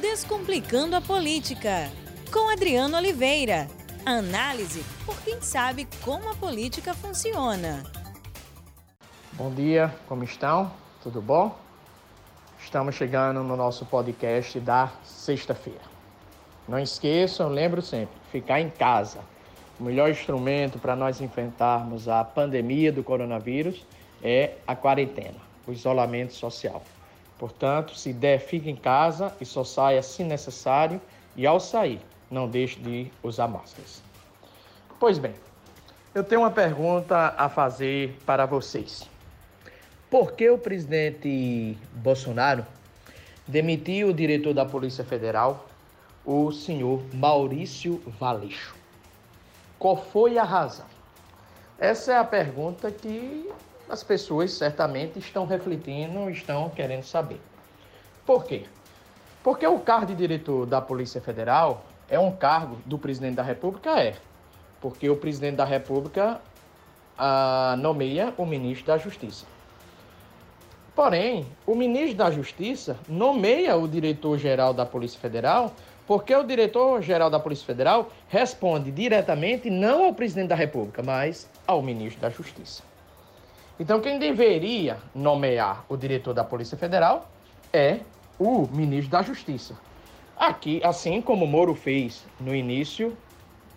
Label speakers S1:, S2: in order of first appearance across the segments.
S1: Descomplicando a Política, com Adriano Oliveira. Análise por quem sabe como a política funciona.
S2: Bom dia, como estão? Tudo bom? Estamos chegando no nosso podcast da sexta-feira. Não esqueçam, lembro sempre, ficar em casa. O melhor instrumento para nós enfrentarmos a pandemia do coronavírus é a quarentena, o isolamento social. Portanto, se der, fique em casa e só saia se necessário e ao sair, não deixe de usar máscaras. Pois bem, eu tenho uma pergunta a fazer para vocês. Por que o presidente Bolsonaro demitiu o diretor da Polícia Federal, o senhor Maurício Valeixo? Qual foi a razão? Essa é a pergunta que as pessoas certamente estão refletindo, estão querendo saber. Por quê? Porque o cargo de diretor da Polícia Federal é um cargo do presidente da República? É. Porque o presidente da República ah, nomeia o ministro da Justiça. Porém, o ministro da Justiça nomeia o diretor-geral da Polícia Federal, porque o diretor-geral da Polícia Federal responde diretamente não ao presidente da República, mas ao ministro da Justiça. Então, quem deveria nomear o diretor da Polícia Federal é o ministro da Justiça. Aqui, assim como Moro fez no início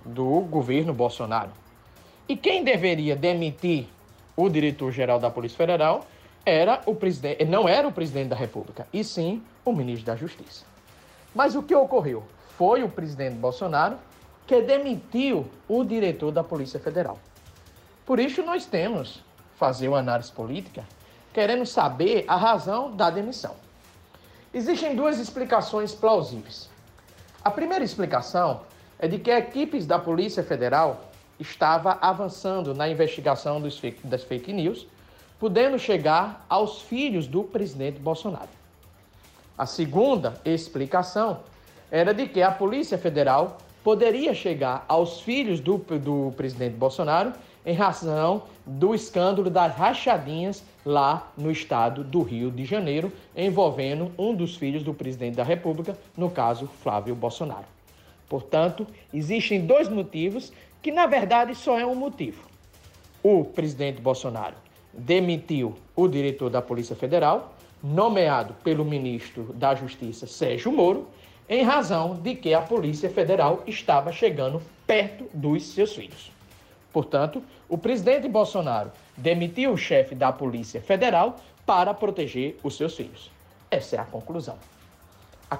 S2: do governo Bolsonaro. E quem deveria demitir o diretor-geral da Polícia Federal era o presidente, não era o presidente da República, e sim o ministro da Justiça. Mas o que ocorreu? Foi o presidente Bolsonaro que demitiu o diretor da Polícia Federal. Por isso nós temos fazer uma análise política, querendo saber a razão da demissão. Existem duas explicações plausíveis. A primeira explicação é de que equipes da Polícia Federal estava avançando na investigação fake, das fake news, podendo chegar aos filhos do presidente Bolsonaro. A segunda explicação era de que a Polícia Federal poderia chegar aos filhos do, do presidente Bolsonaro em razão do escândalo das rachadinhas lá no estado do Rio de Janeiro, envolvendo um dos filhos do presidente da República, no caso Flávio Bolsonaro. Portanto, existem dois motivos que, na verdade, só é um motivo. O presidente Bolsonaro demitiu o diretor da Polícia Federal, nomeado pelo ministro da Justiça Sérgio Moro, em razão de que a Polícia Federal estava chegando perto dos seus filhos. Portanto, o presidente Bolsonaro demitiu o chefe da Polícia Federal para proteger os seus filhos. Essa é a conclusão.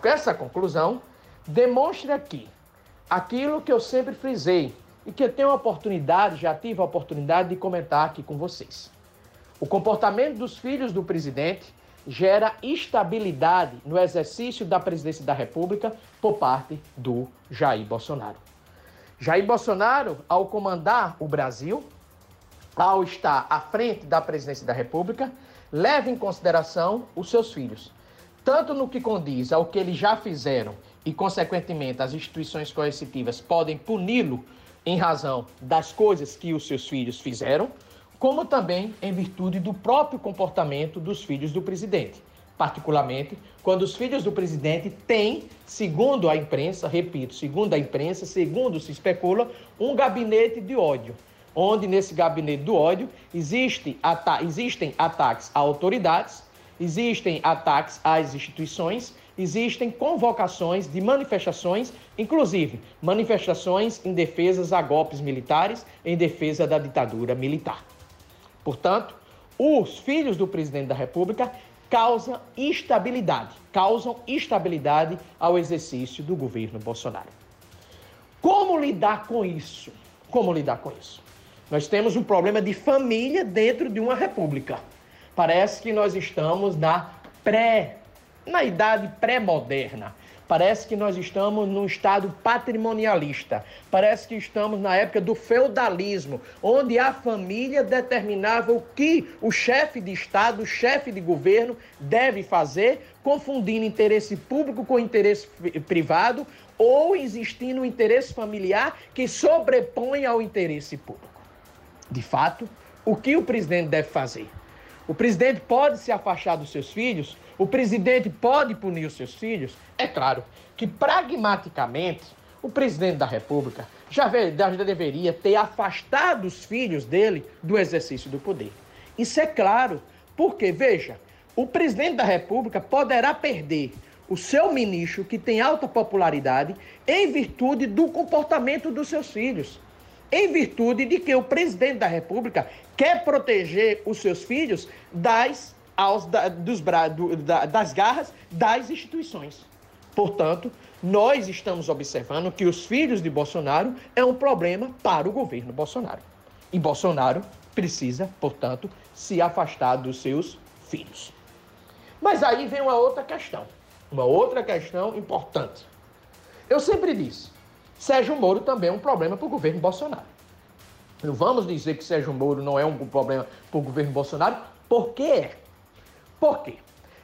S2: Essa conclusão demonstra que aquilo que eu sempre frisei e que eu tenho a oportunidade, já tive a oportunidade de comentar aqui com vocês. O comportamento dos filhos do presidente gera instabilidade no exercício da presidência da República por parte do Jair Bolsonaro. Jair Bolsonaro, ao comandar o Brasil, ao estar à frente da presidência da República, leva em consideração os seus filhos, tanto no que condiz ao que eles já fizeram e, consequentemente, as instituições coercitivas podem puni-lo em razão das coisas que os seus filhos fizeram, como também em virtude do próprio comportamento dos filhos do presidente particularmente quando os filhos do presidente têm, segundo a imprensa, repito, segundo a imprensa, segundo se especula, um gabinete de ódio, onde nesse gabinete do ódio existe ata existem ataques a autoridades, existem ataques às instituições, existem convocações de manifestações, inclusive manifestações em defesa a golpes militares, em defesa da ditadura militar. Portanto, os filhos do presidente da República causa instabilidade, causam instabilidade ao exercício do governo Bolsonaro. Como lidar com isso? Como lidar com isso? Nós temos um problema de família dentro de uma república. Parece que nós estamos na pré, na idade pré-moderna. Parece que nós estamos num estado patrimonialista. Parece que estamos na época do feudalismo, onde a família determinava o que o chefe de Estado, o chefe de governo deve fazer, confundindo interesse público com interesse privado ou existindo um interesse familiar que sobrepõe ao interesse público. De fato, o que o presidente deve fazer? O presidente pode se afastar dos seus filhos? O presidente pode punir os seus filhos? É claro que, pragmaticamente, o presidente da República já, deveria ter afastado os filhos dele do exercício do poder. Isso é claro, porque, veja, o presidente da República poderá perder o seu ministro, que tem alta popularidade, em virtude do comportamento dos seus filhos. Em virtude de que o presidente da República quer proteger os seus filhos das, aos, da, dos, do, da, das garras das instituições. Portanto, nós estamos observando que os filhos de Bolsonaro é um problema para o governo Bolsonaro. E Bolsonaro precisa, portanto, se afastar dos seus filhos. Mas aí vem uma outra questão. Uma outra questão importante. Eu sempre disse, Sérgio Moro também é um problema para o governo Bolsonaro. Não vamos dizer que Sérgio Moro não é um problema para o governo Bolsonaro, por quê? Por quê?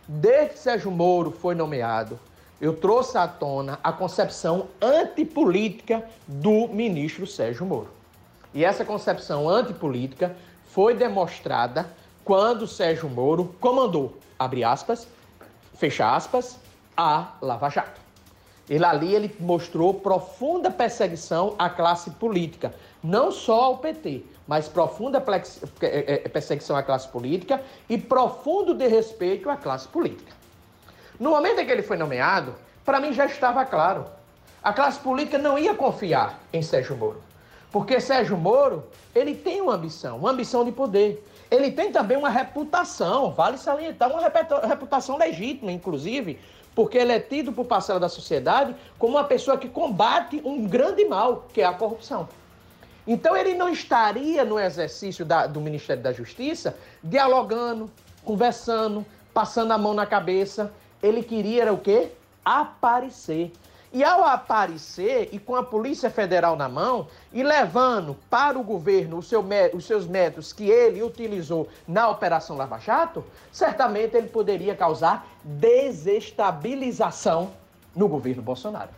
S2: Desde que Sérgio Moro foi nomeado, eu trouxe à tona a concepção antipolítica do ministro Sérgio Moro. E essa concepção antipolítica foi demonstrada quando Sérgio Moro comandou, abre aspas, fecha aspas, a Lava Jato. Ele ali ele mostrou profunda perseguição à classe política, não só ao PT, mas profunda é, é, é, perseguição à classe política e profundo desrespeito à classe política. No momento em que ele foi nomeado, para mim já estava claro. A classe política não ia confiar em Sérgio Moro. Porque Sérgio Moro, ele tem uma ambição, uma ambição de poder. Ele tem também uma reputação, vale salientar, uma reputação legítima, inclusive, porque ele é tido por parcela da sociedade como uma pessoa que combate um grande mal, que é a corrupção. Então ele não estaria no exercício da, do Ministério da Justiça dialogando, conversando, passando a mão na cabeça. Ele queria o quê? Aparecer. E ao aparecer e com a Polícia Federal na mão e levando para o governo seu, os seus métodos que ele utilizou na Operação Lava Jato, certamente ele poderia causar desestabilização no governo Bolsonaro.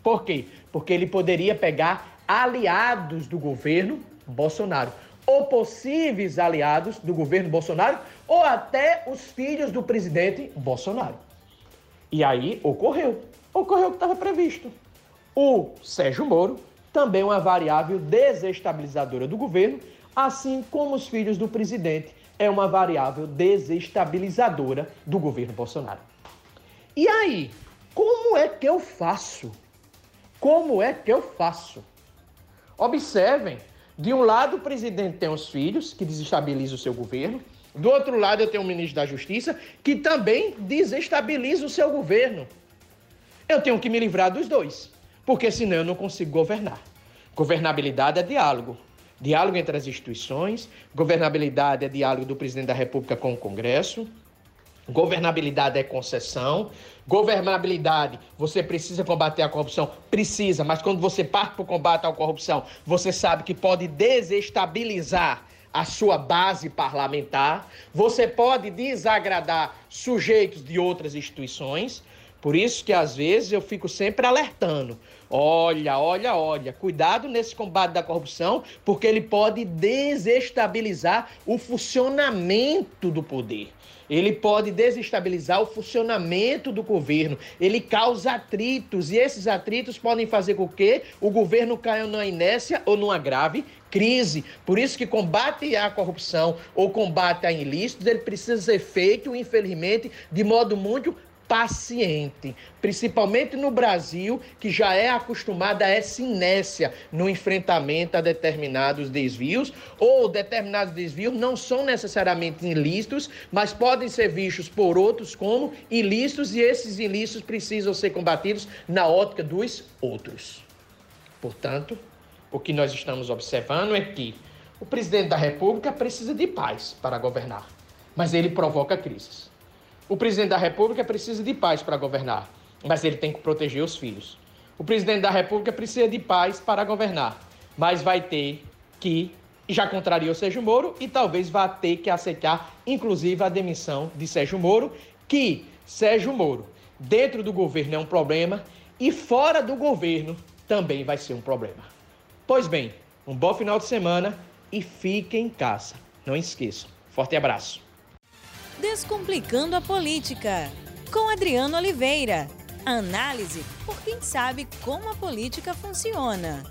S2: Por quê? Porque ele poderia pegar aliados do governo Bolsonaro, ou possíveis aliados do governo Bolsonaro, ou até os filhos do presidente Bolsonaro. E aí ocorreu ocorreu o que estava previsto. O Sérgio Moro também é uma variável desestabilizadora do governo, assim como os filhos do presidente é uma variável desestabilizadora do governo Bolsonaro. E aí, como é que eu faço? Como é que eu faço? Observem, de um lado o presidente tem os filhos, que desestabiliza o seu governo, do outro lado eu tenho o ministro da Justiça, que também desestabiliza o seu governo. Eu tenho que me livrar dos dois, porque senão eu não consigo governar. Governabilidade é diálogo. Diálogo entre as instituições, governabilidade é diálogo do presidente da República com o Congresso, governabilidade é concessão, governabilidade, você precisa combater a corrupção? Precisa, mas quando você parte para o combate à corrupção, você sabe que pode desestabilizar a sua base parlamentar, você pode desagradar sujeitos de outras instituições, por isso que às vezes eu fico sempre alertando. Olha, olha, olha, cuidado nesse combate da corrupção, porque ele pode desestabilizar o funcionamento do poder. Ele pode desestabilizar o funcionamento do governo. Ele causa atritos e esses atritos podem fazer com que o governo caia numa inércia ou numa grave crise. Por isso que combate à corrupção ou combate a ilícitos, ele precisa ser feito, infelizmente, de modo muito paciente, principalmente no Brasil, que já é acostumada a essa inércia no enfrentamento a determinados desvios, ou determinados desvios não são necessariamente ilícitos, mas podem ser vistos por outros como ilícitos, e esses ilícitos precisam ser combatidos na ótica dos outros. Portanto, o que nós estamos observando é que o presidente da República precisa de paz para governar, mas ele provoca crises. O presidente da República precisa de paz para governar, mas ele tem que proteger os filhos. O presidente da República precisa de paz para governar, mas vai ter que, já contrariou Sérgio Moro, e talvez vá ter que aceitar, inclusive, a demissão de Sérgio Moro, que Sérgio Moro, dentro do governo, é um problema, e fora do governo também vai ser um problema. Pois bem, um bom final de semana e fiquem em casa. Não esqueçam. Forte abraço.
S1: Descomplicando a Política, com Adriano Oliveira. Análise por quem sabe como a política funciona.